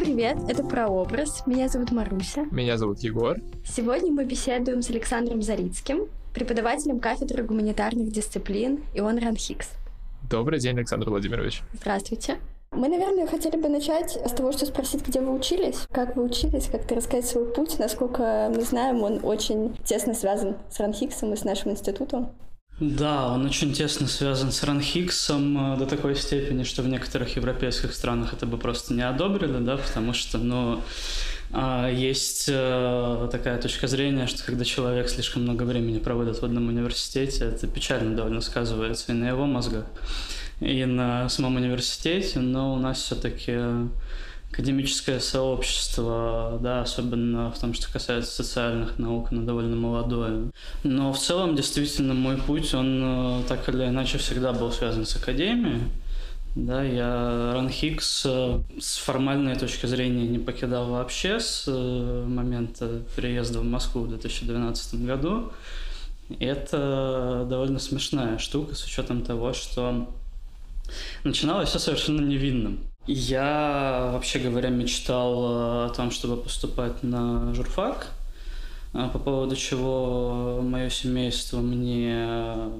привет! Это «Прообраз». Меня зовут Маруся. Меня зовут Егор. Сегодня мы беседуем с Александром Зарицким, преподавателем кафедры гуманитарных дисциплин Ион Ранхикс. Добрый день, Александр Владимирович. Здравствуйте. Мы, наверное, хотели бы начать с того, что спросить, где вы учились, как вы учились, как-то рассказать свой путь. Насколько мы знаем, он очень тесно связан с Ранхиксом и с нашим институтом. Да, он очень тесно связан с Ранхиксом э, до такой степени, что в некоторых европейских странах это бы просто не одобрили, да, потому что, ну, а, есть э, такая точка зрения, что когда человек слишком много времени проводит в одном университете, это печально довольно сказывается и на его мозгах, и на самом университете, но у нас все-таки академическое сообщество, да, особенно в том, что касается социальных наук, оно довольно молодое. Но в целом, действительно, мой путь, он э, так или иначе всегда был связан с академией. Да, я Ранхикс э, с формальной точки зрения не покидал вообще с э, момента переезда в Москву в 2012 году. И это довольно смешная штука с учетом того, что начиналось все совершенно невинным. Я, вообще говоря, мечтал э, о том, чтобы поступать на журфак – по поводу чего мое семейство мне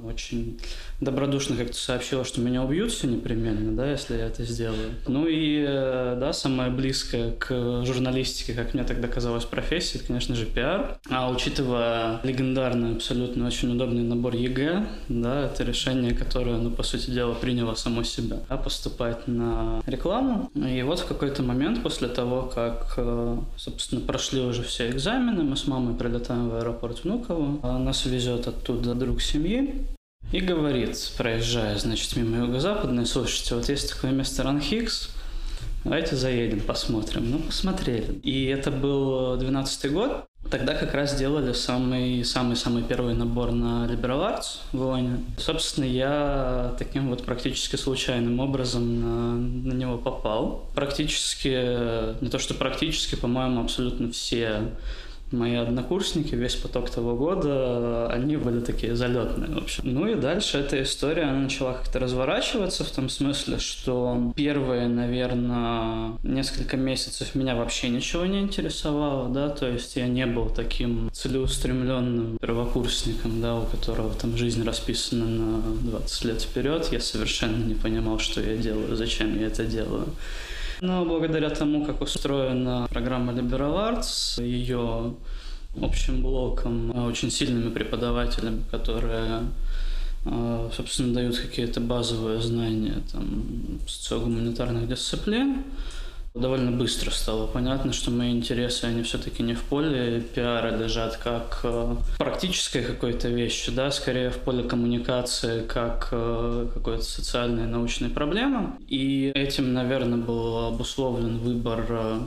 очень добродушно как-то сообщило, что меня убьют все непременно, да, если я это сделаю. Ну и, э, да, самое близкое к журналистике, как мне тогда казалось, профессии, это, конечно же, пиар. А учитывая легендарный, абсолютно очень удобный набор ЕГЭ, да, это решение, которое, ну, по сути дела, приняло само себя, да, поступать на рекламу. И вот в какой-то момент после того, как, э, собственно, прошли уже все экзамены, мы с мамой прилетаем в аэропорт Внуково, а нас везет оттуда друг семьи, и говорит, проезжая, значит, мимо Юго-Западной, слушайте, вот есть такое место Ранхикс, давайте заедем, посмотрим. Ну, посмотрели. И это был 12 год. Тогда как раз делали самый-самый-самый первый набор на Liberal Arts в Ионе. Собственно, я таким вот практически случайным образом на, на него попал. Практически, не то что практически, по-моему, абсолютно все мои однокурсники, весь поток того года, они были такие залетные, в общем. Ну и дальше эта история, начала как-то разворачиваться в том смысле, что первые, наверное, несколько месяцев меня вообще ничего не интересовало, да, то есть я не был таким целеустремленным первокурсником, да, у которого там жизнь расписана на 20 лет вперед, я совершенно не понимал, что я делаю, зачем я это делаю. Но благодаря тому, как устроена программа Liberal Arts, ее общим блоком, э, очень сильными преподавателями, которые э, собственно, дают какие-то базовые знания там, социогуманитарных дисциплин, Довольно быстро стало понятно, что мои интересы, они все-таки не в поле пиара лежат, как э, практической какой-то вещи, да, скорее в поле коммуникации, как э, какой-то социальной научной проблемы. И этим, наверное, был обусловлен выбор э,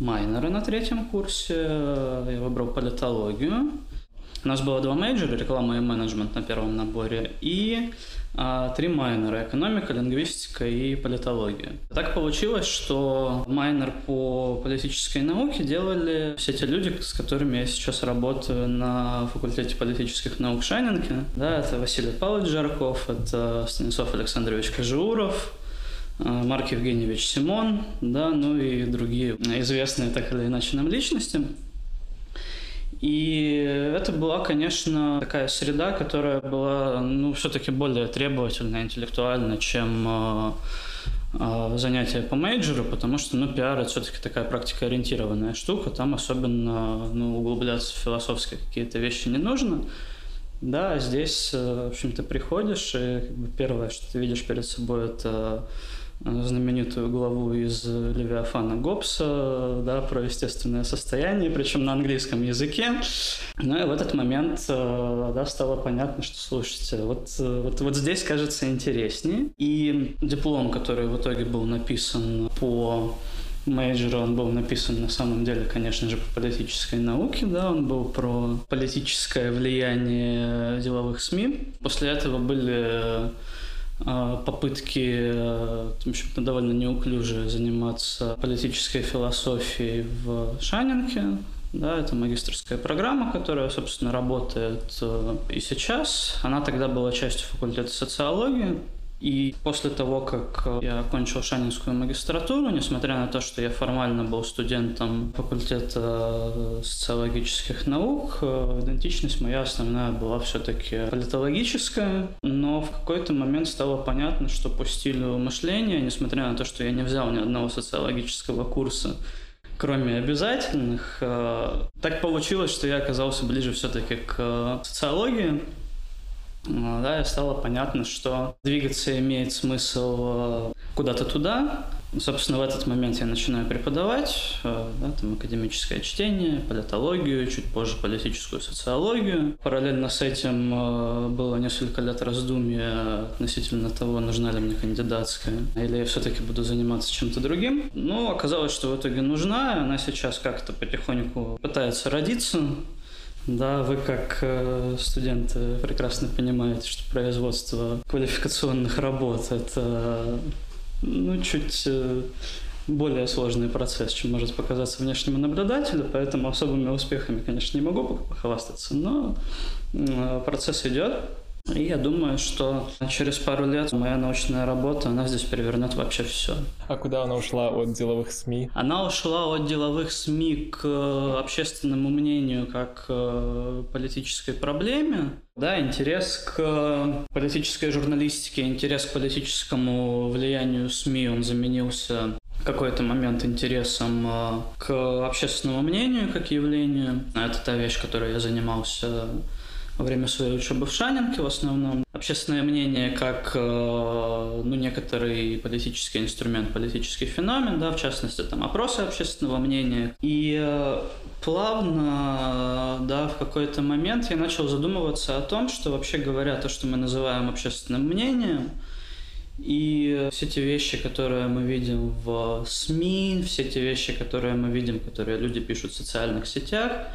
майнера на третьем курсе. Я выбрал политологию. У нас было два мейджора, реклама и менеджмент на первом наборе, и три майнера – экономика, лингвистика и политология. Так получилось, что майнер по политической науке делали все те люди, с которыми я сейчас работаю на факультете политических наук Шанинки. Да, это Василий Павлович Жарков, это Станислав Александрович Кожеуров, а, Марк Евгеньевич Симон, да, ну и другие известные так или иначе нам личности. И это была, конечно, такая среда, которая была, ну, все-таки более требовательная, интеллектуальная, чем э, э, занятия по мейджору, потому что, ну, пиар – это все-таки такая практикоориентированная штука, там особенно, ну, углубляться в философские какие-то вещи не нужно. Да, здесь, э, в общем, ты приходишь, и как бы, первое, что ты видишь перед собой, это знаменитую главу из Левиафана Гоббса, да, про естественное состояние, причем на английском языке. Ну и в этот момент э, да, стало понятно, что, слушайте, вот, вот, вот здесь кажется интереснее. И диплом, который в итоге был написан по мейджора, он был написан на самом деле, конечно же, по политической науке, да, он был про политическое влияние деловых СМИ. После этого были попытки, э, в общем-то, довольно неуклюже заниматься политической философией в Шанинке. Да, это магистрская программа, которая, собственно, работает э, и сейчас. Она тогда была частью факультета социологии. И после того, как я окончил Шанинскую магистратуру, несмотря на то, что я формально был студентом факультета социологических наук, идентичность моя основная была все-таки политологическая, но в какой-то момент стало понятно, что по стилю мышления, несмотря на то, что я не взял ни одного социологического курса, кроме обязательных, э, так получилось, что я оказался ближе все-таки к социологии, да, и стало понятно, что двигаться имеет смысл э, куда-то туда. Собственно, в этот момент я начинаю преподавать, э, да, там академическое чтение, политологию, чуть позже политическую социологию. Параллельно с этим э, было несколько лет раздумья относительно того, нужна ли мне кандидатская, или я все-таки буду заниматься чем-то другим. Но оказалось, что в итоге нужна, она сейчас как-то потихоньку пытается родиться. Да, вы как э, студенты прекрасно понимаете, что производство квалификационных работ – это ну, чуть э, более сложный процесс, чем может показаться внешнему наблюдателю, поэтому особыми успехами, конечно, не могу похвастаться, но э, процесс идет. И я думаю, что через пару лет моя научная работа, она здесь перевернет вообще все. А куда она ушла от деловых СМИ? Она ушла от деловых СМИ к э, общественному мнению как э, политической проблеме. Да, интерес к политической журналистике, интерес к политическому влиянию СМИ, он заменился какой-то момент интересом э, к общественному мнению как явлению. Это та вещь, которой я занимался во время своей учебы в Шанинке в основном. Общественное мнение как э, ну, некоторый политический инструмент, политический феномен, да, в частности, там опросы общественного мнения. И э, плавно, да, в какой-то момент я начал задумываться о том, что вообще говоря, то, что мы называем общественным мнением, и все те вещи, которые мы видим в СМИ, все те вещи, которые мы видим, которые люди пишут в социальных сетях,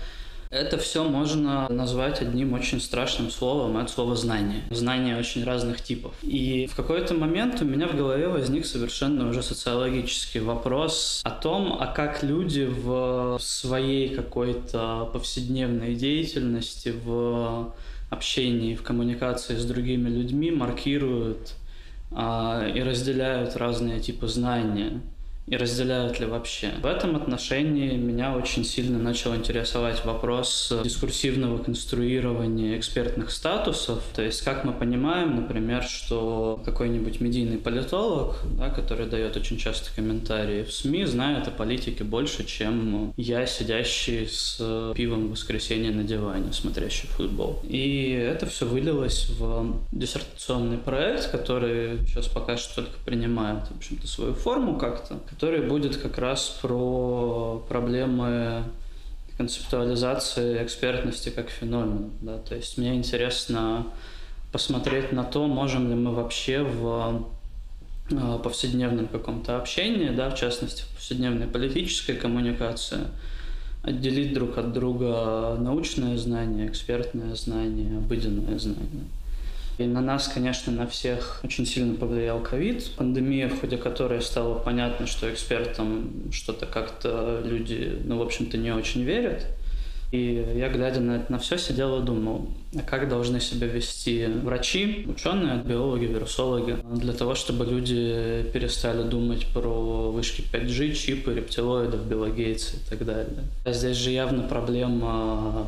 это все можно назвать одним очень страшным словом, это слово «знание». Знания очень разных типов. И в какой-то момент у меня в голове возник совершенно уже социологический вопрос о том, а как люди в своей какой-то повседневной деятельности, в общении, в коммуникации с другими людьми маркируют а, и разделяют разные типы знания и разделяют ли вообще. В этом отношении меня очень сильно начал интересовать вопрос дискурсивного конструирования экспертных статусов. То есть, как мы понимаем, например, что какой-нибудь медийный политолог, да, который дает очень часто комментарии в СМИ, знает о политике больше, чем я, сидящий с пивом в воскресенье на диване, смотрящий футбол. И это все вылилось в диссертационный проект, который сейчас пока что только принимает, в общем-то, свою форму как-то, который будет как раз про проблемы концептуализации экспертности как феномена. Да? То есть мне интересно посмотреть на то, можем ли мы вообще в э, повседневном каком-то общении, да, в частности, в повседневной политической коммуникации, отделить друг от друга научное знание, экспертное знание, обыденное знание. И на нас, конечно, на всех очень сильно повлиял ковид. Пандемия, в ходе которой стало понятно, что экспертам что-то как-то люди, ну, в общем-то, не очень верят. И я, глядя на это на все, сидел и думал, а как должны себя вести врачи, ученые, биологи, вирусологи, для того, чтобы люди перестали думать про вышки 5G, чипы, рептилоидов, билогейцы и так далее. А здесь же явно проблема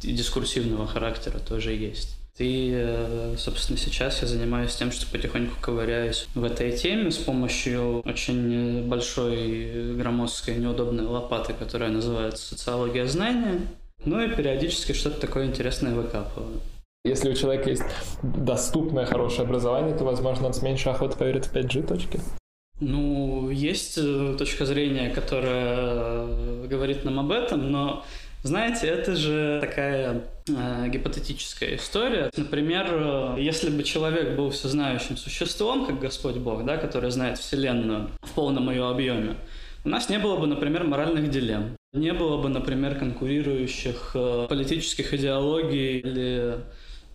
дискурсивного характера тоже есть. И, э, собственно, сейчас я занимаюсь тем, что потихоньку ковыряюсь в этой теме с помощью очень большой громоздкой неудобной лопаты, которая называется «Социология знания». Ну и периодически что-то такое интересное выкапываю. Если у человека есть доступное хорошее образование, то, возможно, он с меньшей охотой поверит в 5G точки. Ну, есть э, точка зрения, которая говорит нам об этом, но знаете, это же такая э, гипотетическая история. Например, э, если бы человек был всезнающим существом, как Господь Бог, да, который знает Вселенную в полном ее объеме, у нас не было бы, например, моральных дилемм. Не было бы, например, конкурирующих э, политических идеологий или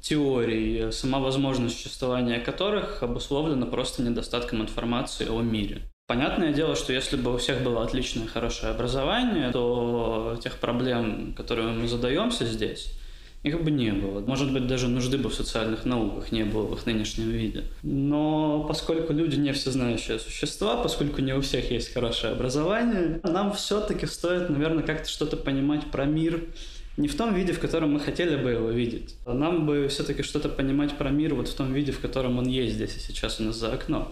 теорий, сама возможность существования которых обусловлена просто недостатком информации о мире. Понятное дело, что если бы у всех было отличное, хорошее образование, то тех проблем, которые мы задаемся здесь, их бы не было. Может быть, даже нужды бы в социальных науках не было в их нынешнем виде. Но поскольку люди не всезнающие существа, поскольку не у всех есть хорошее образование, нам все-таки стоит, наверное, как-то что-то понимать про мир не в том виде, в котором мы хотели бы его видеть. Нам бы все-таки что-то понимать про мир вот в том виде, в котором он есть здесь и сейчас у нас за окном.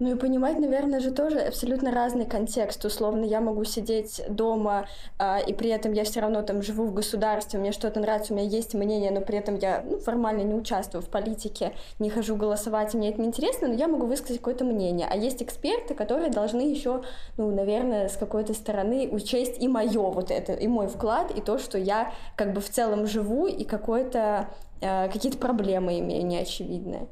Ну и понимать, наверное, же тоже абсолютно разный контекст. Условно, я могу сидеть дома, а, и при этом я все равно там живу в государстве, мне что-то нравится, у меня есть мнение, но при этом я ну, формально не участвую в политике, не хожу голосовать, мне это не интересно, но я могу высказать какое-то мнение. А есть эксперты, которые должны еще, ну, наверное, с какой-то стороны учесть и мое вот это, и мой вклад, и то, что я как бы в целом живу, и какое-то а, какие-то проблемы имею неочевидные.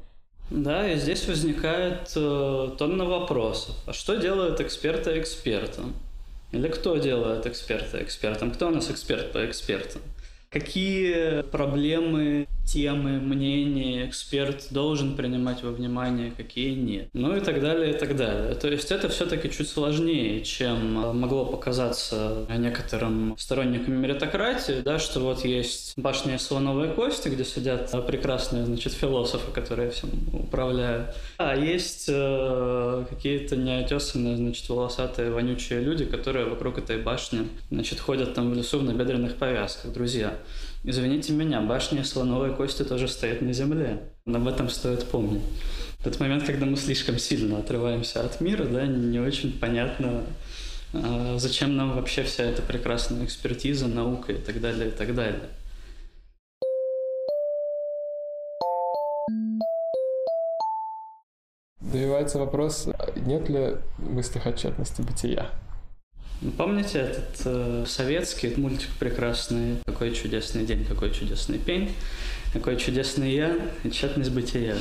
Да, и здесь возникает э, тонна вопросов. А что делают эксперты экспертом? Или кто делает эксперта экспертом? Кто у нас эксперт по экспертам? Какие проблемы темы, мнения эксперт должен принимать во внимание, какие нет. Ну и так далее, и так далее. То есть это все-таки чуть сложнее, чем могло показаться некоторым сторонникам меритократии, да, что вот есть башня слоновой кости, где сидят прекрасные, значит, философы, которые всем управляют. А есть э, какие-то неотесанные, значит, волосатые, вонючие люди, которые вокруг этой башни, значит, ходят там в лесу в набедренных повязках. Друзья, Извините меня, башня слоновой кости тоже стоит на земле. Об этом стоит помнить. В тот момент, когда мы слишком сильно отрываемся от мира, да, не очень понятно, а, зачем нам вообще вся эта прекрасная экспертиза, наука и так далее, и так далее. Добивается вопрос, нет ли мысли отчетности бытия? Ну, помните этот э, советский мультик прекрасный «Какой чудесный день, какой чудесный пень», «Какой чудесный я» и «Тщетность бытия».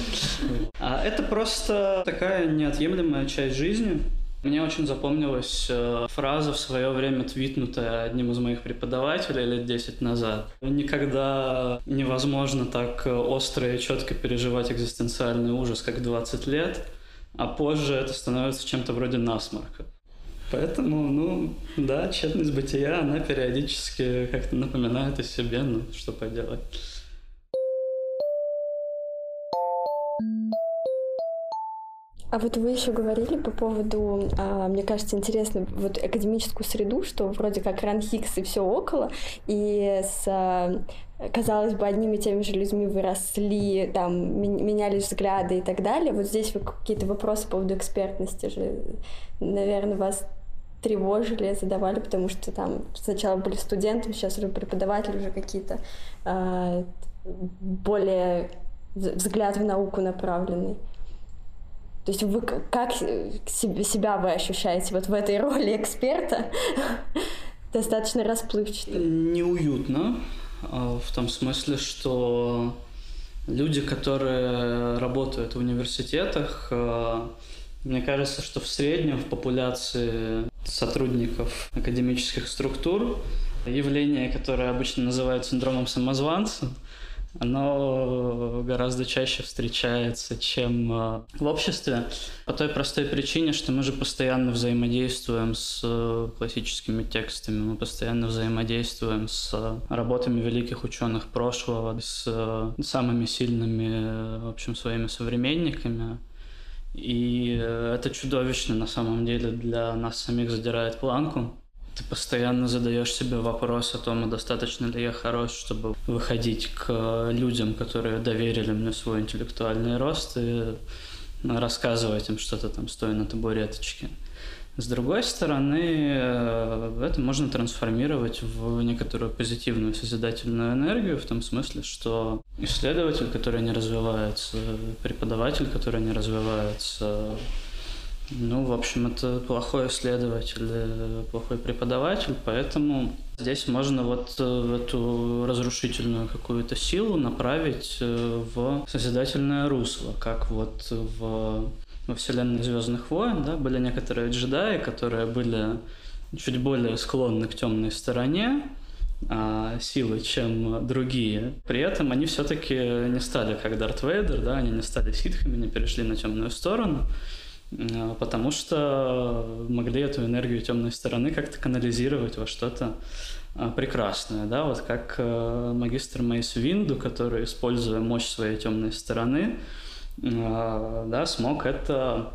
А это просто такая неотъемлемая часть жизни. Мне очень запомнилась э, фраза в свое время твитнутая одним из моих преподавателей лет 10 назад. Никогда невозможно так остро и четко переживать экзистенциальный ужас, как 20 лет, а позже это становится чем-то вроде насморка. Поэтому, ну, да, тщетность бытия, она периодически как-то напоминает о себе, ну, что поделать. А вот вы еще говорили по поводу, а, мне кажется, интересно, вот академическую среду, что вроде как Ран Хикс и все около, и с а, казалось бы, одними и теми же людьми выросли, там, менялись взгляды и так далее. Вот здесь вы какие-то вопросы по поводу экспертности же, наверное, вас тревожили, задавали, потому что там сначала были студенты, сейчас уже преподаватели, уже какие-то э, более взгляд в науку направленный. То есть вы как себя вы ощущаете вот в этой роли эксперта? Достаточно расплывчато. Неуютно, а, в том смысле, что люди, которые работают в университетах, а, мне кажется, что в среднем в популяции сотрудников академических структур явление, которое обычно называют синдромом самозванца, оно гораздо чаще встречается, чем э, в обществе, по той простой причине, что мы же постоянно взаимодействуем с э, классическими текстами, мы постоянно взаимодействуем с работами великих ученых прошлого, с э, самыми сильными, в общем, своими современниками. И э, это чудовищно на самом деле для нас самих задирает планку. Ты постоянно задаешь себе вопрос о том, достаточно ли я хорош, чтобы выходить к людям, которые доверили мне свой интеллектуальный рост и рассказывать им что-то там, стоя на табуреточке. С другой стороны, э, это можно трансформировать в некоторую позитивную созидательную энергию, в том смысле, что исследователь, который не развивается, преподаватель, который не развивается, ну, в общем, это плохой исследователь, э, плохой преподаватель, поэтому здесь можно вот э, эту разрушительную какую-то силу направить в созидательное русло, как вот в во вселенной Звездных войн, да, были некоторые джедаи, которые были чуть более склонны к темной стороне а, силы, чем другие. При этом они все-таки не стали как Дарт Вейдер, да, они не стали ситхами, не перешли на темную сторону. э, потому что могли эту энергию темной стороны как-то канализировать во что-то прекрасное, да, вот как магистр Мейс Винду, который, используя мощь своей темной стороны, да, смог это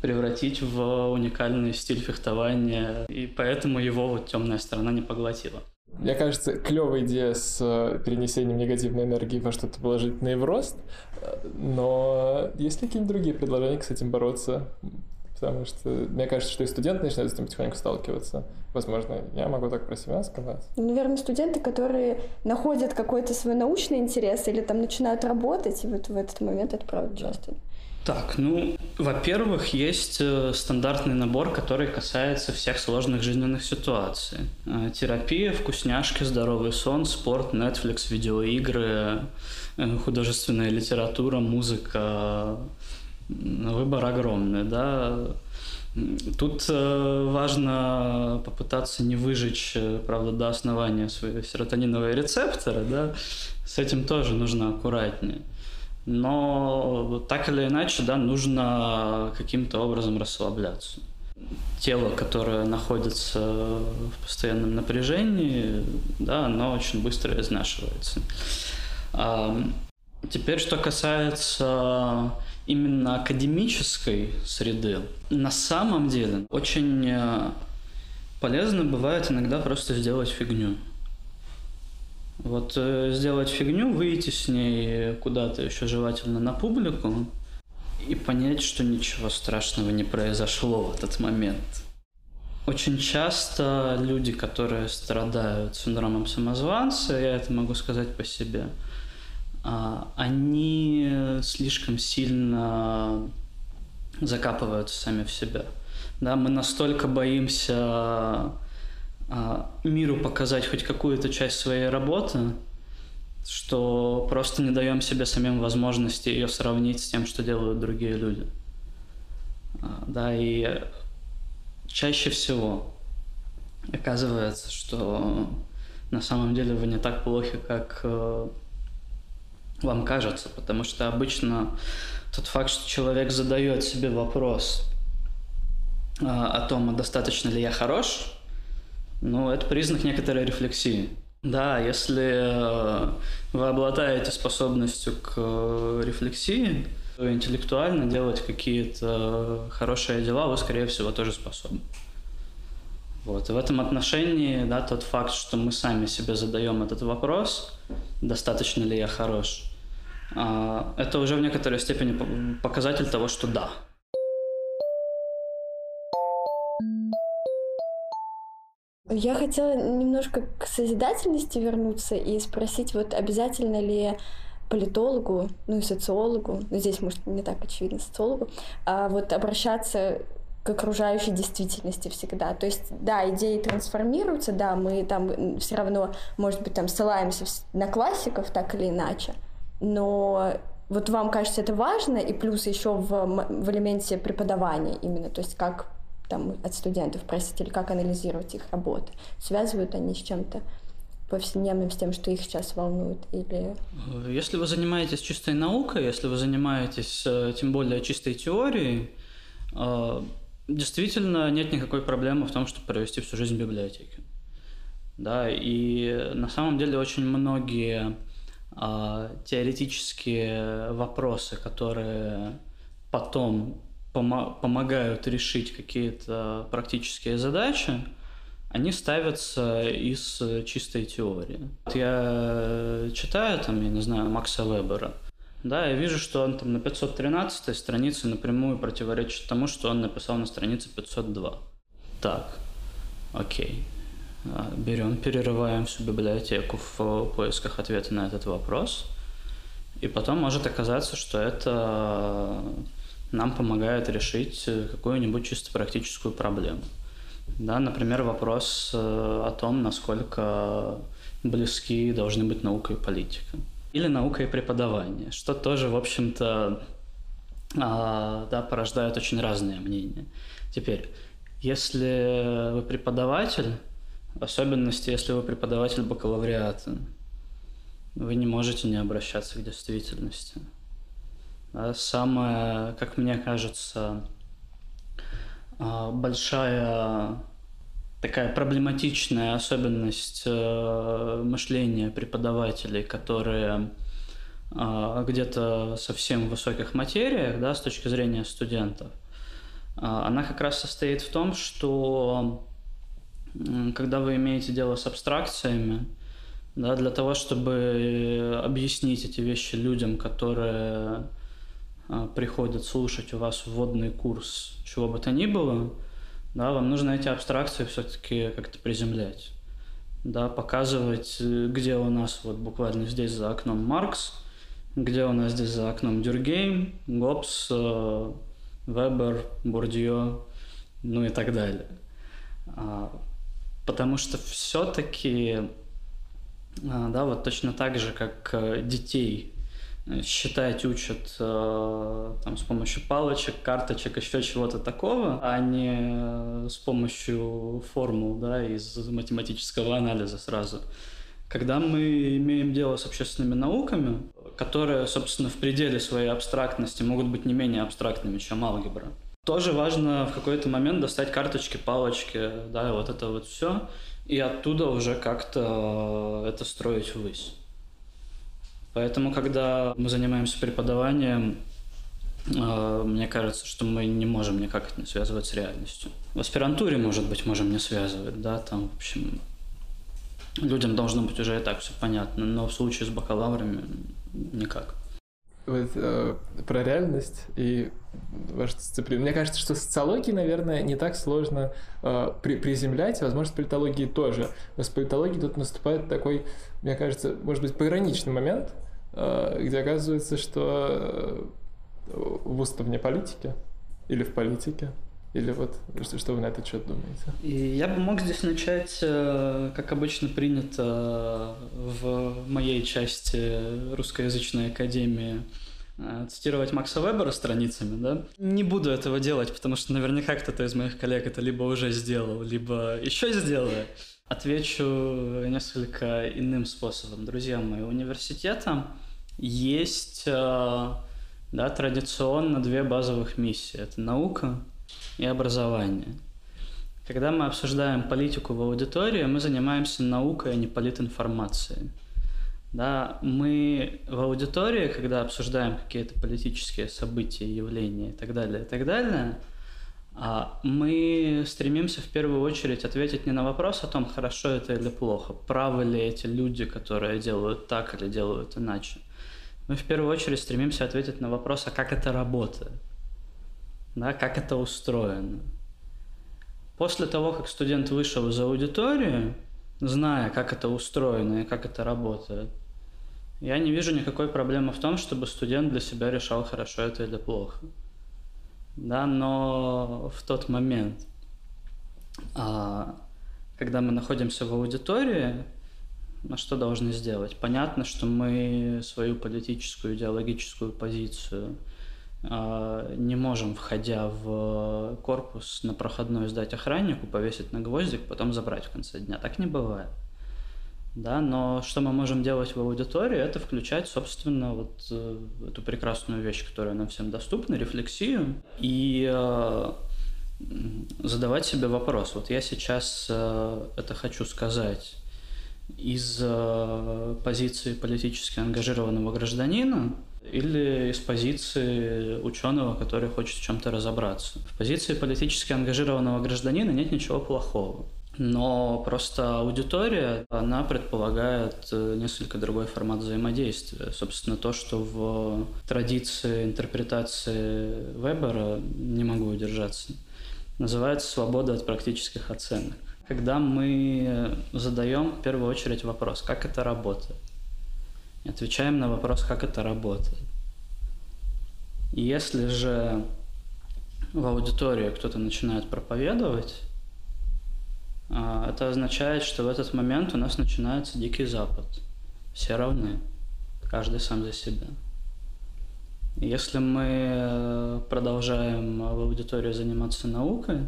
превратить в уникальный стиль фехтования, и поэтому его вот темная сторона не поглотила. Мне кажется, клевая идея с э, перенесением негативной энергии во что-то положительное в рост, э, но есть ли какие-нибудь другие предложения, как с этим бороться? Потому что мне кажется, что и студенты начинают с этим потихоньку сталкиваться. Возможно, я могу так про себя сказать. Ну, наверное, студенты, которые находят какой-то свой научный интерес или там начинают работать, и вот в этот момент это правда часто. Так, ну, во-первых, есть э, стандартный набор, который касается всех сложных жизненных ситуаций. Э, терапия, вкусняшки, здоровый сон, спорт, Netflix, видеоигры, э, художественная литература, музыка. Выбор огромный, да. Тут важно попытаться не выжечь, правда, до основания свои серотониновые рецепторы, да. С этим тоже нужно аккуратнее. Но так или иначе, да, нужно каким-то образом расслабляться. Тело, которое находится в постоянном напряжении, да, оно очень быстро изнашивается. Теперь, что касается именно академической среды, на самом деле очень э, полезно бывает иногда просто сделать фигню. Вот э, сделать фигню, выйти с ней куда-то еще желательно на публику и понять, что ничего страшного не произошло в этот момент. Очень часто люди, которые страдают синдромом самозванца, я это могу сказать по себе, они слишком сильно закапываются сами в себя. Да, мы настолько боимся а, миру показать хоть какую-то часть своей работы, что просто не даем себе самим возможности ее сравнить с тем, что делают другие люди. А, да, и чаще всего оказывается, что на самом деле вы не так плохи, как э, вам кажется, потому что обычно тот факт, что человек задает себе вопрос а, о том, а достаточно ли я хорош, ну, это признак некоторой рефлексии. Да, если э, вы обладаете способностью к э, рефлексии, то интеллектуально делать какие-то хорошие дела вы, скорее всего, тоже способны. Вот. И в этом отношении да, тот факт, что мы сами себе задаем этот вопрос, достаточно ли я хорош, это уже в некоторой степени показатель того, что да, Я хотела немножко к созидательности вернуться и спросить, вот обязательно ли политологу, ну и социологу, ну здесь, может, не так очевидно, социологу, а вот обращаться к окружающей действительности всегда. То есть, да, идеи трансформируются, да, мы там все равно, может быть, там ссылаемся на классиков так или иначе, но вот вам кажется это важно, и плюс еще в, в элементе преподавания именно, то есть как там, от студентов просить, или как анализировать их работы? Связывают они с чем-то повседневным, с тем, что их сейчас волнует? Или... Если вы занимаетесь чистой наукой, если вы занимаетесь э, тем более чистой теорией, э, действительно нет никакой проблемы в том, чтобы провести всю жизнь в библиотеке. Да, и на самом деле очень многие теоретические вопросы, которые потом помо- помогают решить какие-то практические задачи, они ставятся из чистой теории. Я читаю, там, я не знаю, Макса Вебера, да, я вижу, что он там на 513 странице напрямую противоречит тому, что он написал на странице 502. Так, окей. А, Берем, перерываем всю библиотеку в поисках ответа на этот вопрос. И потом может оказаться, что это нам помогает решить э, какую-нибудь чисто практическую проблему. Да, например, вопрос э, о том, насколько близки должны быть наука и политика. Или наука и преподавание, что тоже, в общем-то, а, да, порождает очень разные мнения. Теперь, если вы преподаватель, особенности, если вы преподаватель бакалавриата, вы не можете не обращаться к действительности. Самое, как мне кажется, большая такая проблематичная особенность э, мышления преподавателей, которые э, где-то совсем в высоких материях, да, с точки зрения студентов, э, она как раз состоит в том, что когда вы имеете дело с абстракциями, да, для того, чтобы объяснить эти вещи людям, которые э, приходят слушать у вас вводный курс, чего бы то ни было, да, вам нужно эти абстракции все-таки как-то приземлять, да, показывать, где у нас вот буквально здесь за окном Маркс, где у нас здесь за окном Дюргейм, Гоббс, э, Вебер, Бурдье, ну и так далее. Потому что все-таки, а, да, вот точно так же, как э, детей считать учат э, там, с помощью палочек, карточек, еще чего-то такого, а не с помощью формул да, из математического анализа сразу. Когда мы имеем дело с общественными науками, которые, собственно, в пределе своей абстрактности могут быть не менее абстрактными, чем алгебра, тоже важно в какой-то момент достать карточки, палочки, да, вот это вот все, и оттуда уже как-то это строить ввысь. Поэтому, когда мы занимаемся преподаванием, э, мне кажется, что мы не можем никак это не связывать с реальностью. В аспирантуре, может быть, можем не связывать, да, там, в общем, людям должно быть уже и так все понятно, но в случае с бакалаврами никак. Вот э, про реальность и вашу дисциплину. Мне кажется, что социологии, наверное, не так сложно э, при, приземлять, возможно, с политологией тоже. Но с политологией тут наступает такой, мне кажется, может быть, пограничный момент, э, где оказывается, что э, вуз вне политики или в политике. Или вот что, что вы на этот счет думаете? И я бы мог здесь начать, э, как обычно принято в моей части русскоязычной академии, э, цитировать Макса Вебера страницами, да? Не буду этого делать, потому что наверняка кто-то из моих коллег это либо уже сделал, либо еще сделает. Отвечу несколько иным способом. Друзья мои, у университета есть э, да, традиционно две базовых миссии. Это наука и образование. Когда мы обсуждаем политику в аудитории, мы занимаемся наукой, а не политинформацией. Да, мы в аудитории, когда обсуждаем какие-то политические события, явления и так далее, и так далее, а, мы стремимся в первую очередь ответить не на вопрос о том, хорошо это или плохо, правы ли эти люди, которые делают так или делают иначе. Мы в первую очередь стремимся ответить на вопрос, а как это работает да, как это устроено. После того, как студент вышел из аудитории, зная, как это устроено и как это работает, я не вижу никакой проблемы в том, чтобы студент для себя решал, хорошо это или плохо. Да, но в тот момент, а, когда мы находимся в аудитории, мы что должны сделать? Понятно, что мы свою политическую, идеологическую позицию – не можем, входя в корпус на проходной сдать охраннику, повесить на гвоздик, потом забрать в конце дня. Так не бывает. Да, но что мы можем делать в аудитории, это включать, собственно, вот э, эту прекрасную вещь, которая нам всем доступна, рефлексию, и э, задавать себе вопрос. Вот я сейчас э, это хочу сказать из позиции политически ангажированного гражданина, или из позиции ученого, который хочет в чем-то разобраться. В позиции политически ангажированного гражданина нет ничего плохого. Но просто аудитория, она предполагает э, несколько другой формат взаимодействия. Собственно, то, что в традиции интерпретации Вебера, не могу удержаться, называется свобода от практических оценок. Когда мы задаем в первую очередь вопрос, как это работает, отвечаем на вопрос, как это работает. Если же в аудитории кто-то начинает проповедовать, а, это означает, что в этот момент у нас начинается дикий запад. Все равны, каждый сам за себя. Если мы продолжаем в аудитории заниматься наукой,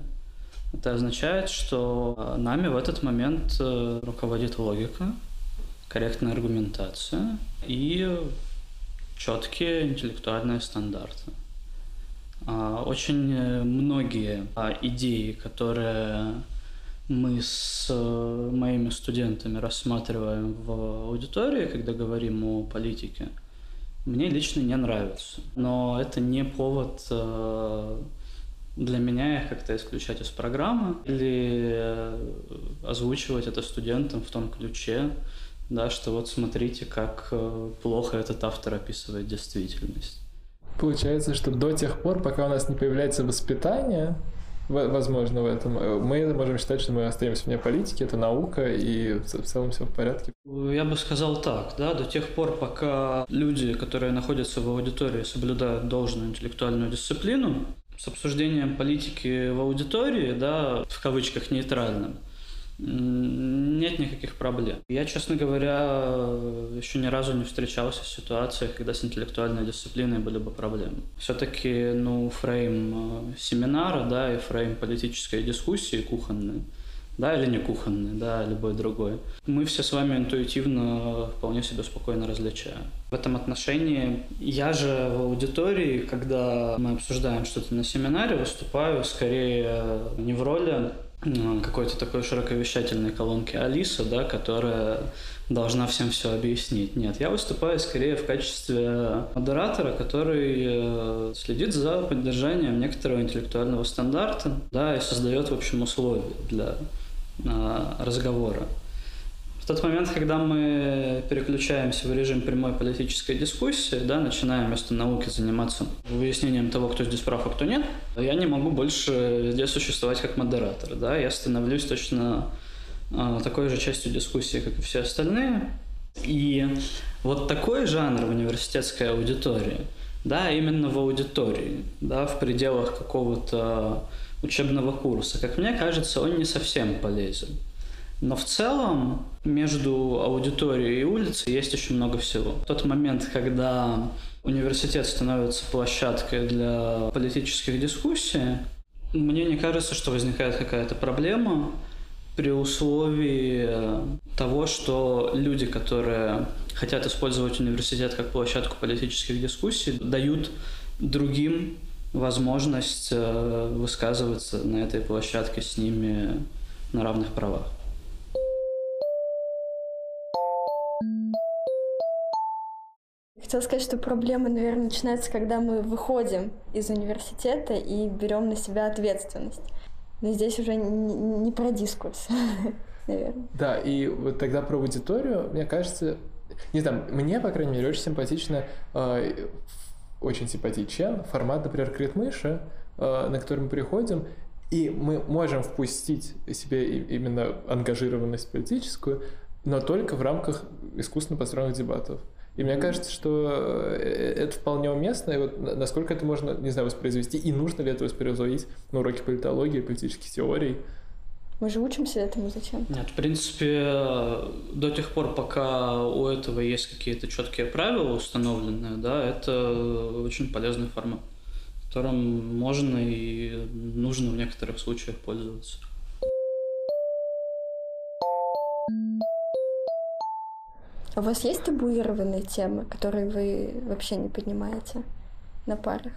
это означает, что нами в этот момент э, руководит логика, корректная аргументация и четкие интеллектуальные стандарты. А, очень многие а, идеи, которые мы с э, моими студентами рассматриваем в аудитории, когда говорим о политике, мне лично не нравятся. Но это не повод э, для меня их как-то исключать из программы или э, озвучивать это студентам в том ключе, да, что вот смотрите, как плохо этот автор описывает действительность. Получается, что до тех пор, пока у нас не появляется воспитание, возможно, в этом. Э, мы можем считать, что мы остаемся вне политики, это наука, и в целом все в порядке. Я бы сказал так, да, до тех пор, пока люди, которые находятся в аудитории, соблюдают должную интеллектуальную дисциплину, с обсуждением политики в аудитории, да, в кавычках нейтральным, нет никаких проблем. Я, честно говоря, еще ни разу не встречался в ситуациях, когда с интеллектуальной дисциплиной были бы проблемы. Все-таки, ну, фрейм э, семинара, да, и фрейм политической дискуссии кухонной, да, или не кухонный, да, любой другой. Мы все с вами интуитивно вполне себе спокойно различаем. В этом отношении я же в аудитории, когда мы обсуждаем что-то на семинаре, выступаю скорее не в роли какой-то такой широковещательной колонки Алиса, да, которая должна всем все объяснить. Нет, я выступаю скорее в качестве модератора, который э, следит за поддержанием некоторого интеллектуального стандарта, да, и создает, в общем, условия для а, разговора. В тот момент, когда мы переключаемся в режим прямой политической дискуссии, да, начинаем вместо науки заниматься выяснением того, кто здесь прав, а кто нет, я не могу больше здесь существовать как модератор. Да? Я становлюсь точно э, такой же частью дискуссии, как и все остальные. И вот такой жанр в университетской аудитории, да, именно в аудитории, да, в пределах какого-то учебного курса, как мне кажется, он не совсем полезен. Но в целом между аудиторией и улицей есть очень много всего. В тот момент, когда университет становится площадкой для политических дискуссий, мне не кажется, что возникает какая-то проблема при условии того, что люди, которые хотят использовать университет как площадку политических дискуссий, дают другим возможность э, высказываться на этой площадке с ними на равных правах. Хотела сказать, что проблема, наверное, начинается, когда мы выходим из университета и берем на себя ответственность. Но здесь уже не про дискурс, наверное. Да, и вот тогда про аудиторию, мне кажется, не знаю, мне, по крайней мере, очень симпатично, э, очень симпатичен формат, например, крит мыши, э, на который мы приходим, и мы можем впустить себе именно ангажированность политическую, но только в рамках искусственно построенных дебатов. И мне кажется, что э, это вполне уместно, и вот насколько это можно, не знаю, воспроизвести, и нужно ли это воспроизводить на уроке политологии, политических теорий. Мы же учимся этому, зачем? Нет, в принципе, до тех пор, пока у этого есть какие-то четкие правила установленные, да, это очень полезный формат, которым можно и нужно в некоторых случаях пользоваться. А у вас есть табуированные темы, которые вы вообще не поднимаете на парах?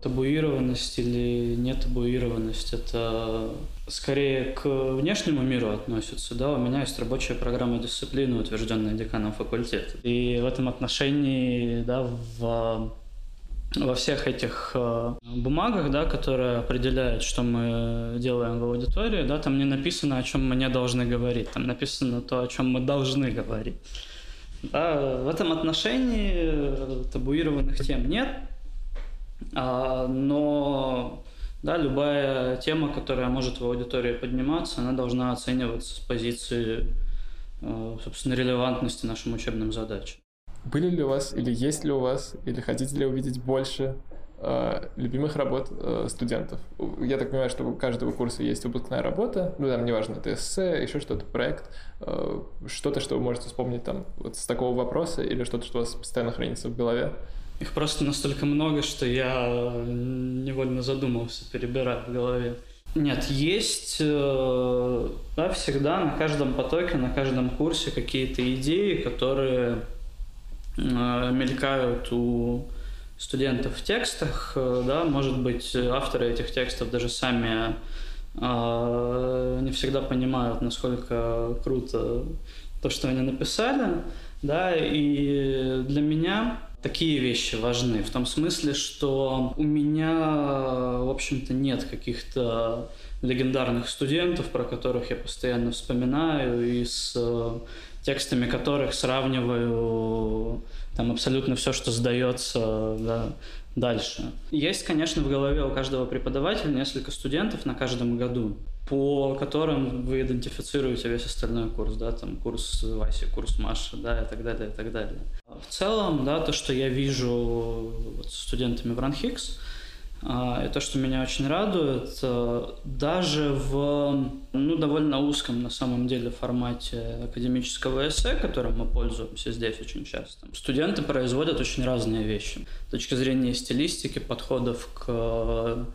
Табуированность или не табуированность, это скорее к внешнему миру относится. Да? У меня есть рабочая программа дисциплины, утвержденная деканом факультета. И в этом отношении да, в во всех этих э, бумагах, да, которые определяют, что мы делаем в аудитории, да, там не написано, о чем мы не должны говорить, там написано то, о чем мы должны говорить. Да, в этом отношении э, табуированных тем нет, а, но да, любая тема, которая может в аудитории подниматься, она должна оцениваться с позиции, э, собственно, релевантности нашим учебным задачам. Были ли у вас, или есть ли у вас, или хотите ли увидеть больше любимых работ э, студентов. Я так понимаю, что у каждого курса есть выпускная работа, ну там неважно, это эссе, еще что-то, проект, э, что-то, что вы можете вспомнить там вот с такого вопроса или что-то, что у вас постоянно хранится в голове. Их просто настолько много, что я невольно задумался, перебирая в голове. Нет, есть э, да, всегда на каждом потоке, на каждом курсе какие-то идеи, которые э, мелькают у студентов в текстах, да, может быть, авторы этих текстов даже сами не всегда понимают, насколько круто то, что они написали, да, и для меня такие вещи важны, в том смысле, что у меня, в общем-то, нет каких-то легендарных студентов, про которых я постоянно вспоминаю, и с э, текстами которых сравниваю там абсолютно все, что сдается да, дальше. Есть, конечно, в голове у каждого преподавателя несколько студентов на каждом году по которым вы идентифицируете весь остальной курс, да, там курс Васи, курс Маши, да, и так далее, и так далее. В целом, да, то, что я вижу вот, с студентами в Ранхикс, а, и то, что меня очень радует, а, даже в ну, довольно узком на самом деле формате академического эссе, которым мы пользуемся здесь очень часто, студенты производят очень разные вещи. С точки зрения стилистики, подходов к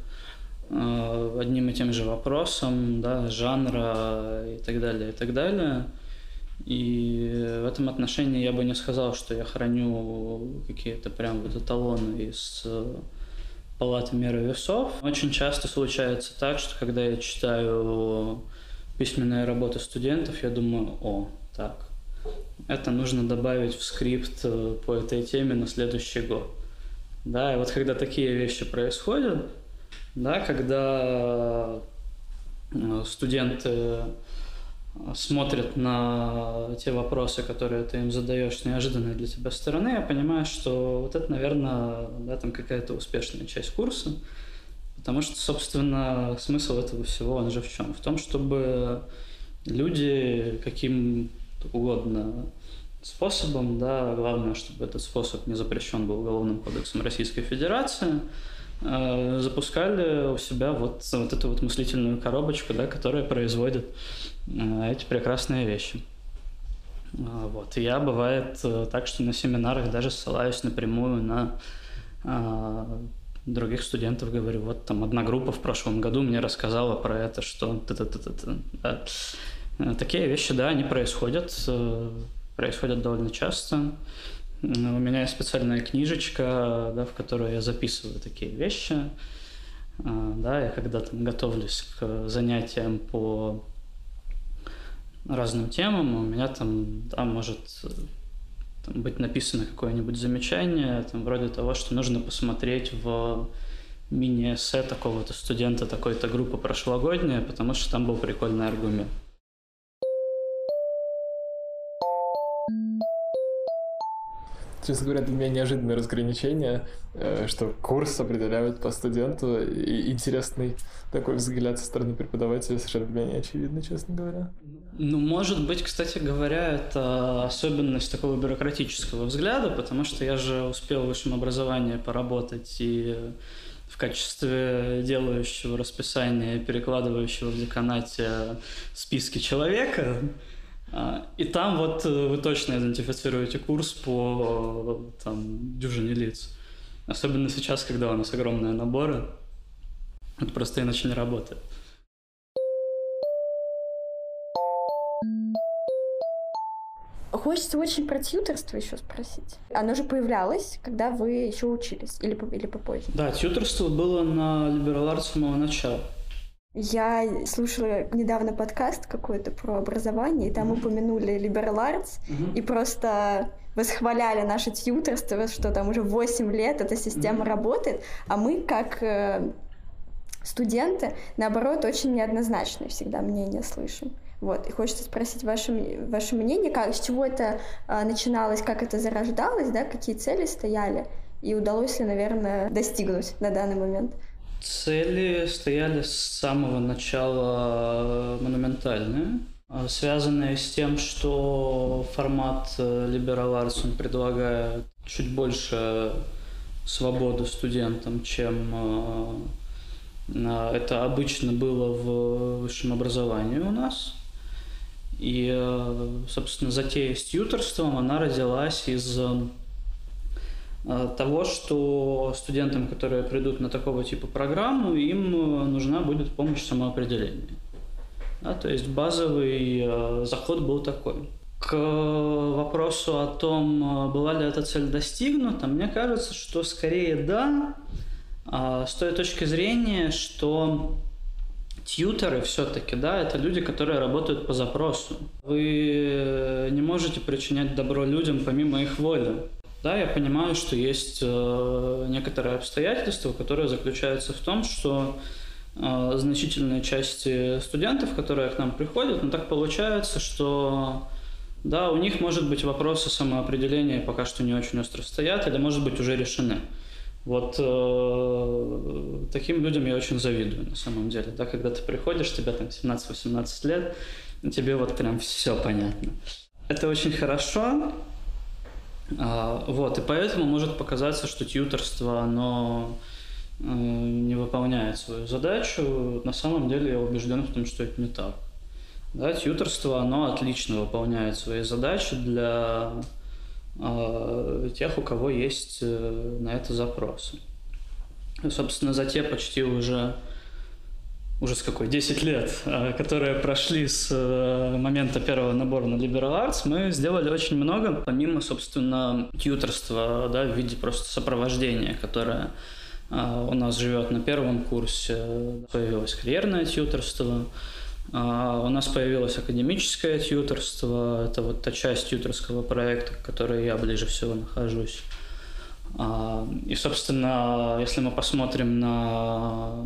Э, одним и тем же вопросом, да, жанра и так далее, и так далее. И в этом отношении я бы не сказал, что я храню какие-то прям вот эталоны из э, палаты меры весов. Очень часто случается так, что когда я читаю письменные работы студентов, я думаю, о, так, это нужно добавить в скрипт э, по этой теме на следующий год. Да, и вот когда такие вещи происходят, да, когда э, студенты смотрят на те вопросы, которые ты им задаешь с неожиданной для тебя стороны, я понимаю, что вот это, наверное, да, там какая-то успешная часть курса, потому что, собственно, смысл этого всего, он же в чем? В том, чтобы люди каким угодно способом, да, главное, чтобы этот способ не запрещен был Уголовным кодексом Российской Федерации, Э, запускали у себя вот, вот эту вот мыслительную коробочку, да, которая производит эти прекрасные вещи. А, вот. Я бывает э, так, что на семинарах даже ссылаюсь напрямую на других студентов, говорю, вот там одна группа в прошлом году мне рассказала про это, что да. такие вещи, да, они происходят, происходят довольно часто. У меня есть специальная книжечка, да, в которой я записываю такие вещи. Да, я когда там готовлюсь к занятиям по разным темам, у меня там, да, может там, быть написано какое-нибудь замечание, там, вроде того, что нужно посмотреть в мини-эссе такого-то студента такой-то группы прошлогодняя, потому что там был прикольный аргумент. Честно говоря, для меня неожиданное разграничение, э, что курс определяют по студенту, и интересный такой взгляд со стороны преподавателя совершенно для меня не очевидно, честно говоря. Ну, может быть, кстати говоря, это особенность такого бюрократического взгляда, потому что я же успел в высшем образовании поработать и в качестве делающего расписание, перекладывающего в деканате списки человека, и там вот э, вы точно идентифицируете курс по там, дюжине лиц. Особенно сейчас, когда у нас огромные наборы. Это просто иначе не работает. Хочется очень про тьютерство еще спросить. Оно же появлялось, когда вы еще учились, или, или попозже? Да, тьютерство было на Liberal Arts с самого начала. Я слушала недавно подкаст какой-то про образование, и там mm-hmm. упомянули liberal arts, mm-hmm. и просто восхваляли наше тьютерство, что там уже 8 лет эта система mm-hmm. работает, а мы как э, студенты, наоборот, очень неоднозначное всегда мнение слышим. Вот, и хочется спросить ваше, ваше мнение, как, с чего это э, начиналось, как это зарождалось, да, какие цели стояли, и удалось ли, наверное, достигнуть на данный момент. Цели стояли с самого начала монументальные, а, связанные с тем, что формат э, Liberal Arts он предлагает чуть больше свободы студентам, чем э, это обычно было в высшем образовании у нас. И, э, собственно, затея с тьюторством, она родилась из Э, того, что студентам, которые придут на такого типа программу, им э, нужна будет помощь самоопределения. Да, то есть базовый э, заход был такой. К вопросу о том, была ли эта цель достигнута, мне кажется, что скорее да, а, с той точки зрения, что Тьютеры все-таки, да, это люди, которые работают по запросу. Вы не можете причинять добро людям помимо их воли. Да, я понимаю, что есть э, некоторые обстоятельства, которые заключаются в том, что э, значительные части студентов, которые к нам приходят, ну так получается, что да, у них, может быть, вопросы самоопределения пока что не очень остро стоят, или, может быть, уже решены. Вот э, таким людям я очень завидую на самом деле. Да, когда ты приходишь, тебе там 17-18 лет, тебе вот прям все понятно. Это очень хорошо. А, вот, и поэтому может показаться, что тьюторство, оно э, не выполняет свою задачу. На самом деле я убежден в том, что это не так. Да, тьюторство, оно отлично выполняет свои задачи для э, тех, у кого есть э, на это запросы. И, собственно, за те почти уже уже с какой, 10 лет, э, которые прошли с э, момента первого набора на Liberal Arts, мы сделали очень много, помимо, собственно, тьюторства, да, в виде просто сопровождения, которое э, у нас живет на первом курсе, появилось карьерное тьюторство, а, у нас появилось академическое тьюторство. Это вот та часть тьюторского проекта, к которой я ближе всего нахожусь. А, и, собственно, если мы посмотрим на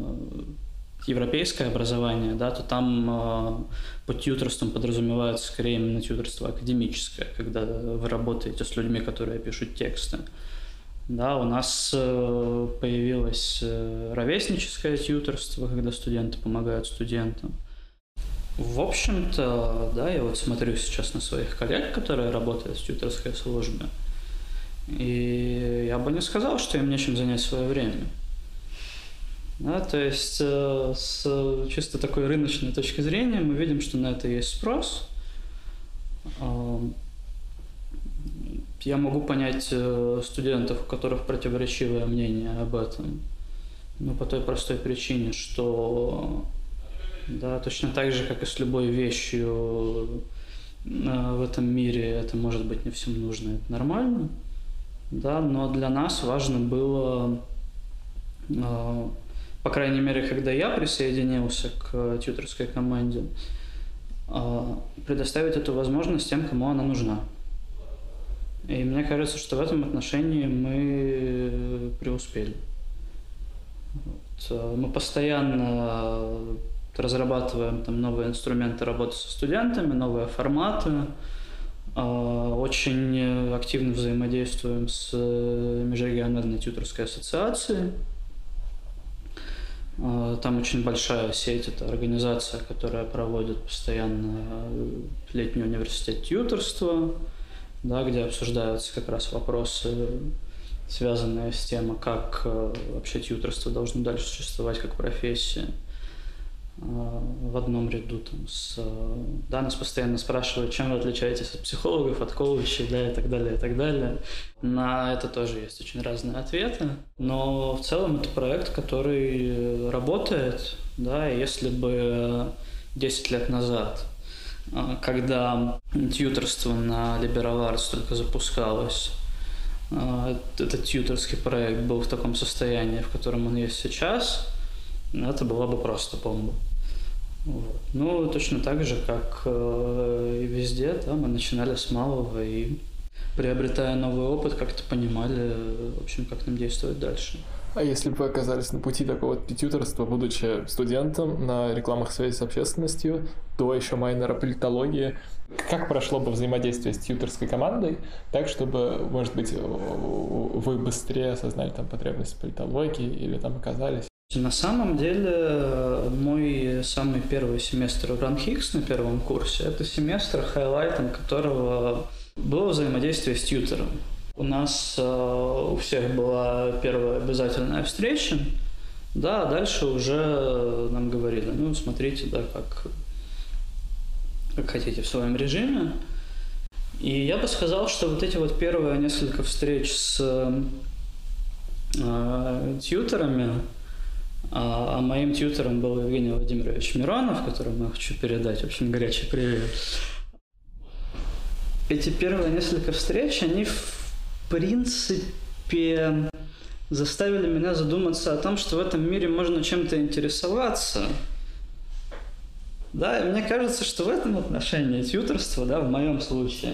европейское образование, да, то там э, под тьюторством подразумевается скорее именно тьюторство академическое, когда вы работаете с людьми, которые пишут тексты. Да, у нас э, появилось э, ровесническое тьюторство, когда студенты помогают студентам. В общем-то, да, я вот смотрю сейчас на своих коллег, которые работают в тьютерской службе, и я бы не сказал, что им нечем занять свое время. Да, то есть э, с чисто такой рыночной точки зрения мы видим, что на это есть спрос. Э, я могу понять э, студентов, у которых противоречивое мнение об этом. Ну, по той простой причине, что да, точно так же, как и с любой вещью э, в этом мире, это может быть не всем нужно, это нормально. Да, но для нас важно было, э, по крайней мере, когда я присоединился к тьютерской команде, э, предоставить эту возможность тем, кому она нужна. И мне кажется, что в этом отношении мы преуспели. Вот. Мы постоянно разрабатываем там новые инструменты работы со студентами, новые форматы. А, очень активно взаимодействуем с Межрегиональной тьюторской ассоциацией. А, там очень большая сеть, это организация, которая проводит постоянно летний университет тьюторства, да, где обсуждаются как раз вопросы, связанные с тем, как э, вообще тьюторство должно дальше существовать как профессия в одном ряду там с... Да, нас постоянно спрашивают, чем вы отличаетесь от психологов, от коучей, да, и так далее, и так далее. На это тоже есть очень разные ответы, но в целом это проект, который работает, да, если бы 10 лет назад а, когда тьюторство на Liberal Arts только запускалось, этот тьюторский проект был в таком состоянии, в котором он есть сейчас, это была бы просто бомба. Вот. Ну, точно так же, как э, и везде, да, мы начинали с малого и, приобретая новый опыт, как-то понимали, в общем, как нам действовать дальше. А если бы вы оказались на пути такого тьюторства, будучи студентом на рекламах связи с общественностью, до еще майнера политологии, как прошло бы взаимодействие с тьюторской командой, так, чтобы, может быть, вы быстрее осознали там потребность политологии или там оказались на самом деле, мой самый первый семестр в Ранхикс на первом курсе, это семестр, хайлайтом которого было взаимодействие с тьютером. У нас э, у всех была первая обязательная встреча, да, а дальше уже нам говорили, ну, смотрите, да, как, как хотите в своем режиме. И я бы сказал, что вот эти вот первые несколько встреч с э, тьютерами, а, а моим тьютером был Евгений Владимирович Миронов, которому я хочу передать очень горячий привет. эти первые несколько встреч, они в принципе заставили меня задуматься о том, что в этом мире можно чем-то интересоваться. Да, и мне кажется, что в этом отношении тьюторство, да, в моем случае,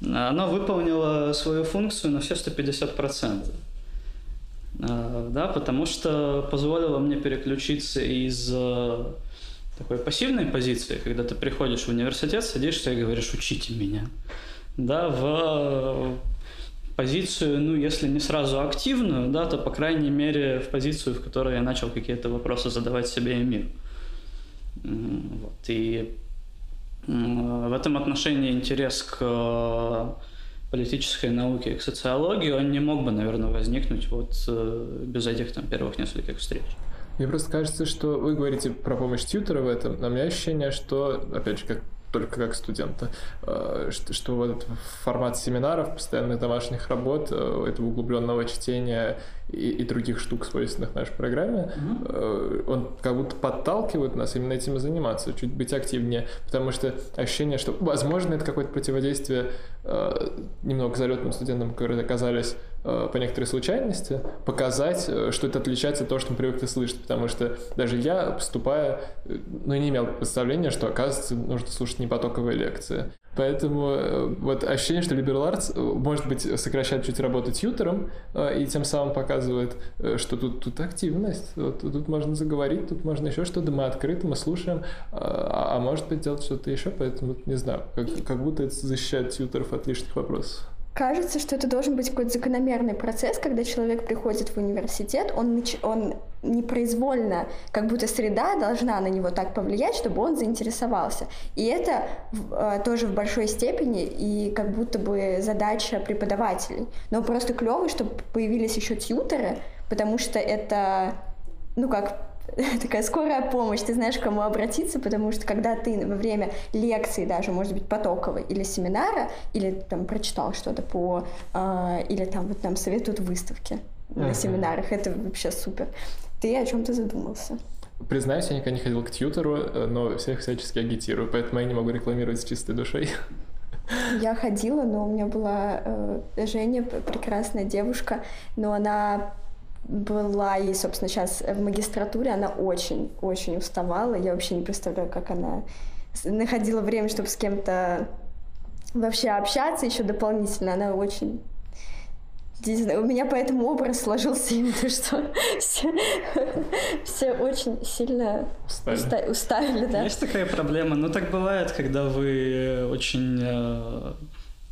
оно выполнило свою функцию на все 150%. Да, потому что позволило мне переключиться из э, такой пассивной позиции, когда ты приходишь в университет, садишься и говоришь «учите меня», да, в позицию, ну, если не сразу активную, да, то, по крайней мере, в позицию, в которой я начал какие-то вопросы задавать себе и миру. Вот. И в этом отношении интерес к э, политической науке, к социологии, он не мог бы, наверное, возникнуть вот э, без этих там первых нескольких встреч. Мне просто кажется, что вы говорите про помощь тьютера в этом, но у меня ощущение, что, опять же, как только как студента, э, что, что вот этот формат семинаров, постоянных домашних работ, э, этого углубленного чтения и, и других штук, свойственных нашей программе, mm-hmm. он как будто подталкивает нас именно этим и заниматься, чуть быть активнее, потому что ощущение, что, возможно, это какое-то противодействие немного залетным студентам, которые оказались по некоторой случайности, показать, что это отличается от того, что мы привыкли слышать, потому что даже я, поступая, ну, не имел представления, что, оказывается, нужно слушать непотоковые лекции. Поэтому э, вот ощущение, что liberal arts, э, может быть, сокращает чуть работу тьютером э, и тем самым показывает, что тут, тут активность, вот, тут можно заговорить, тут можно еще что-то, мы открыты, мы слушаем, а, а может быть делать что-то еще, поэтому не знаю, как, как будто это защищает тьютеров от лишних вопросов. Кажется, что это должен быть какой-то закономерный процесс, когда человек приходит в университет, он, он непроизвольно, как будто среда должна на него так повлиять, чтобы он заинтересовался. И это э, тоже в большой степени и как будто бы задача преподавателей. Но просто клево, чтобы появились еще тьютеры, потому что это, ну как, такая скорая помощь, ты знаешь, к кому обратиться, потому что когда ты во время лекции даже, может быть, потоковой или семинара, или там прочитал что-то по, э, или там вот нам советуют выставки uh-huh. на семинарах, это вообще супер. Ты о чем-то задумался. Признаюсь, я никогда не ходил к тьютеру, э, но всех всячески агитирую, поэтому я не могу рекламировать с чистой душой. Я ходила, но у меня была э, Женя, прекрасная девушка, но она была и, собственно, сейчас в магистратуре, она очень-очень уставала. Я вообще не представляю, как она находила время, чтобы с кем-то вообще общаться еще дополнительно. Она очень у меня поэтому образ сложился именно, что все, все очень сильно устали. устали да. Есть такая проблема. Ну, так бывает, когда вы очень э,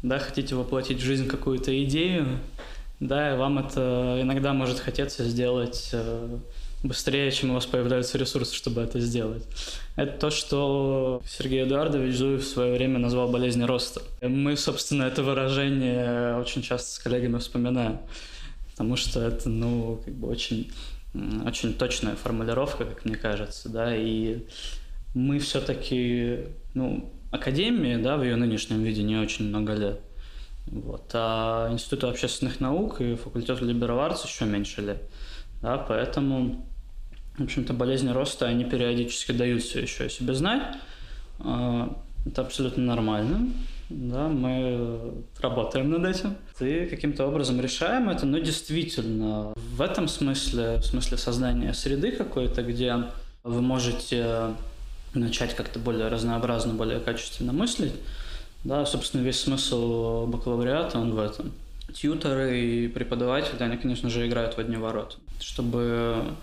да, хотите воплотить в жизнь какую-то идею, да, и вам это иногда может хотеться сделать э, быстрее, чем у вас появляются ресурсы, чтобы это сделать. Это то, что Сергей Эдуардович Зуев в свое время назвал болезнью роста. Мы, собственно, это выражение очень часто с коллегами вспоминаем, потому что это, ну, как бы очень, очень точная формулировка, как мне кажется, да, и мы все-таки, ну, Академии, да, в ее нынешнем виде не очень много лет. Вот. А Институту общественных наук и факультету Arts еще меньше лет. Да, поэтому, в общем-то, болезни роста, они периодически дают все еще о себе знать. А, это абсолютно нормально. Да, мы работаем над этим и каким-то образом решаем это, но действительно в этом смысле, в смысле создания среды какой-то, где вы можете начать как-то более разнообразно, более качественно мыслить, да, собственно, весь смысл бакалавриата, он в этом. Тьюторы и преподаватели, они, конечно же, играют в одни ворота. Чтобы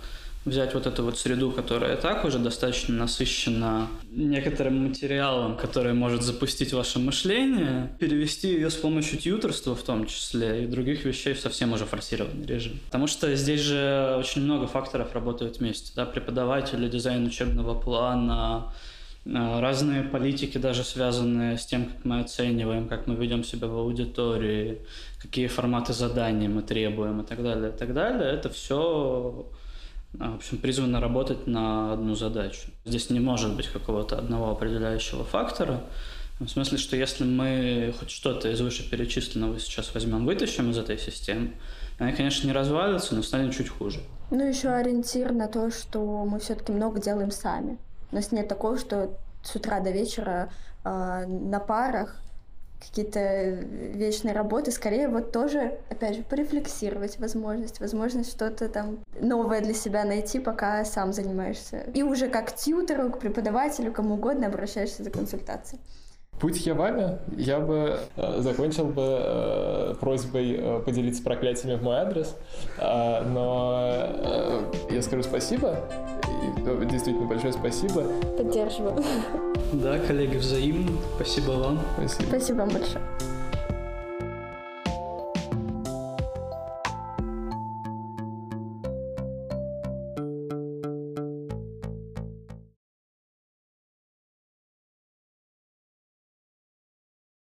взять вот эту вот среду, которая так уже достаточно насыщена некоторым материалом, который может запустить ваше мышление, перевести ее с помощью тьюторства в том числе и других вещей в совсем уже форсированный режим. Потому что здесь же очень много факторов работают вместе. Да? Преподаватели, дизайн учебного плана, разные политики, даже связанные с тем, как мы оцениваем, как мы ведем себя в аудитории, какие форматы заданий мы требуем и так далее, и так далее, это все а, в общем, призвано работать на одну задачу. Здесь не может быть какого-то одного определяющего фактора, в смысле, что если мы хоть что-то из вышеперечисленного сейчас возьмем, вытащим из этой системы, она, конечно, не развалится, но станет чуть хуже. Ну, еще ориентир на то, что мы все-таки много делаем сами. У нас нет такого, что с утра до вечера э, на парах какие-то вечные работы, скорее вот тоже, опять же, порефлексировать возможность, возможность что-то там новое для себя найти, пока сам занимаешься. И уже как тьютеру, к преподавателю, кому угодно обращаешься за консультацией. Будь я вами, я бы э, закончил бы э, просьбой э, поделиться проклятиями в мой адрес, э, но э, я скажу спасибо, и, э, действительно большое спасибо. Поддерживаю. Да, коллеги, взаимно. Спасибо вам. Спасибо. Спасибо вам большое.